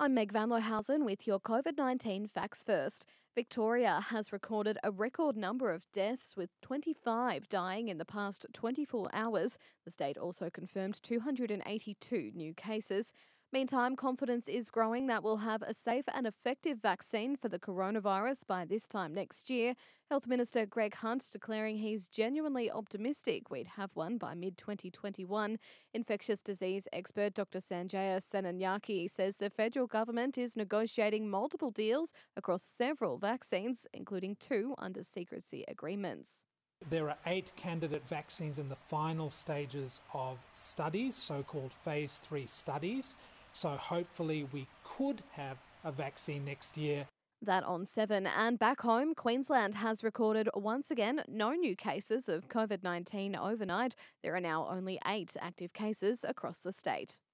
I'm Meg Van Lohausen with your COVID 19 facts first. Victoria has recorded a record number of deaths, with 25 dying in the past 24 hours. The state also confirmed 282 new cases. Meantime, confidence is growing that we'll have a safe and effective vaccine for the coronavirus by this time next year. Health Minister Greg Hunt declaring he's genuinely optimistic we'd have one by mid 2021. Infectious disease expert Dr. Sanjaya Senanayake says the federal government is negotiating multiple deals across several vaccines, including two under secrecy agreements. There are eight candidate vaccines in the final stages of studies, so called phase three studies. So hopefully we could have a vaccine next year. That on 7. And back home, Queensland has recorded once again no new cases of COVID 19 overnight. There are now only eight active cases across the state.